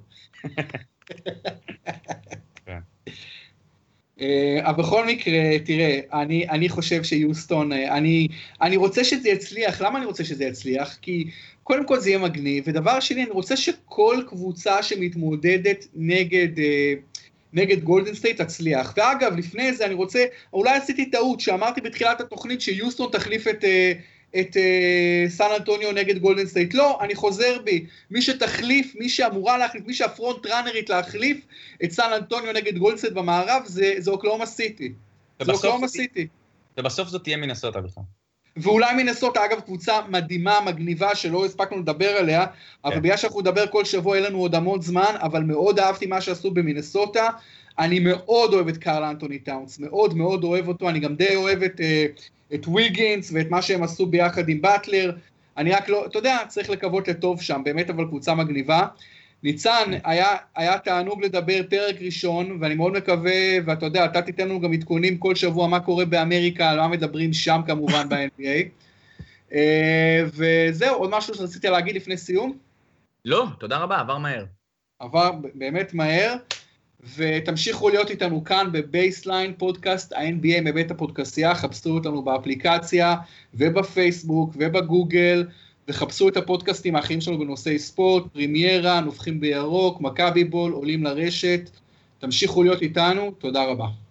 Uh, אבל בכל מקרה, תראה, אני, אני חושב שיוסטון, uh, אני, אני רוצה שזה יצליח, למה אני רוצה שזה יצליח? כי קודם כל זה יהיה מגניב, ודבר שני, אני רוצה שכל קבוצה שמתמודדת נגד, uh, נגד גולדן סטייט תצליח. ואגב, לפני זה אני רוצה, אולי עשיתי טעות, שאמרתי בתחילת התוכנית שיוסטון תחליף את... את uh, סן אנטוניו נגד גולדן סטייט. לא, אני חוזר בי. מי שתחליף, מי שאמורה להחליף, מי שהפרונט ראנרית להחליף את סן אנטוניו נגד גולדן סטייט במערב, זה, זה אוקלהומה סיטי. זה אוקלהומה סיטי. ובסוף זאת תהיה מינסוטה בכלל. ואולי מינסוטה, אגב, קבוצה מדהימה, מגניבה, שלא הספקנו לדבר עליה, אבל כן. בגלל שאנחנו נדבר כל שבוע, יהיה לנו עוד המון זמן, אבל מאוד אהבתי מה שעשו במינסוטה. אני מאוד אוהב את קארל אנטוני טאונס, מאוד מאוד אוהב אותו, אני גם די אוהב את, אה, את ויגינס ואת מה שהם עשו ביחד עם באטלר. אני רק לא, אתה יודע, צריך לקוות לטוב שם, באמת אבל קבוצה מגניבה. ניצן, היה, היה תענוג לדבר פרק ראשון, ואני מאוד מקווה, ואתה יודע, אתה תיתן לנו גם עדכונים כל שבוע מה קורה באמריקה, על מה מדברים שם כמובן ב-NBA. אה, וזהו, עוד משהו שרציתי להגיד לפני סיום? לא, תודה רבה, עבר מהר. עבר באמת מהר. ותמשיכו להיות איתנו כאן בבייסליין פודקאסט ה-NBA מבית הפודקסייה, חפשו אותנו באפליקציה ובפייסבוק ובגוגל, וחפשו את הפודקאסטים האחרים שלנו בנושאי ספורט, פרימיירה, נובחים בירוק, מכבי בול, עולים לרשת. תמשיכו להיות איתנו, תודה רבה.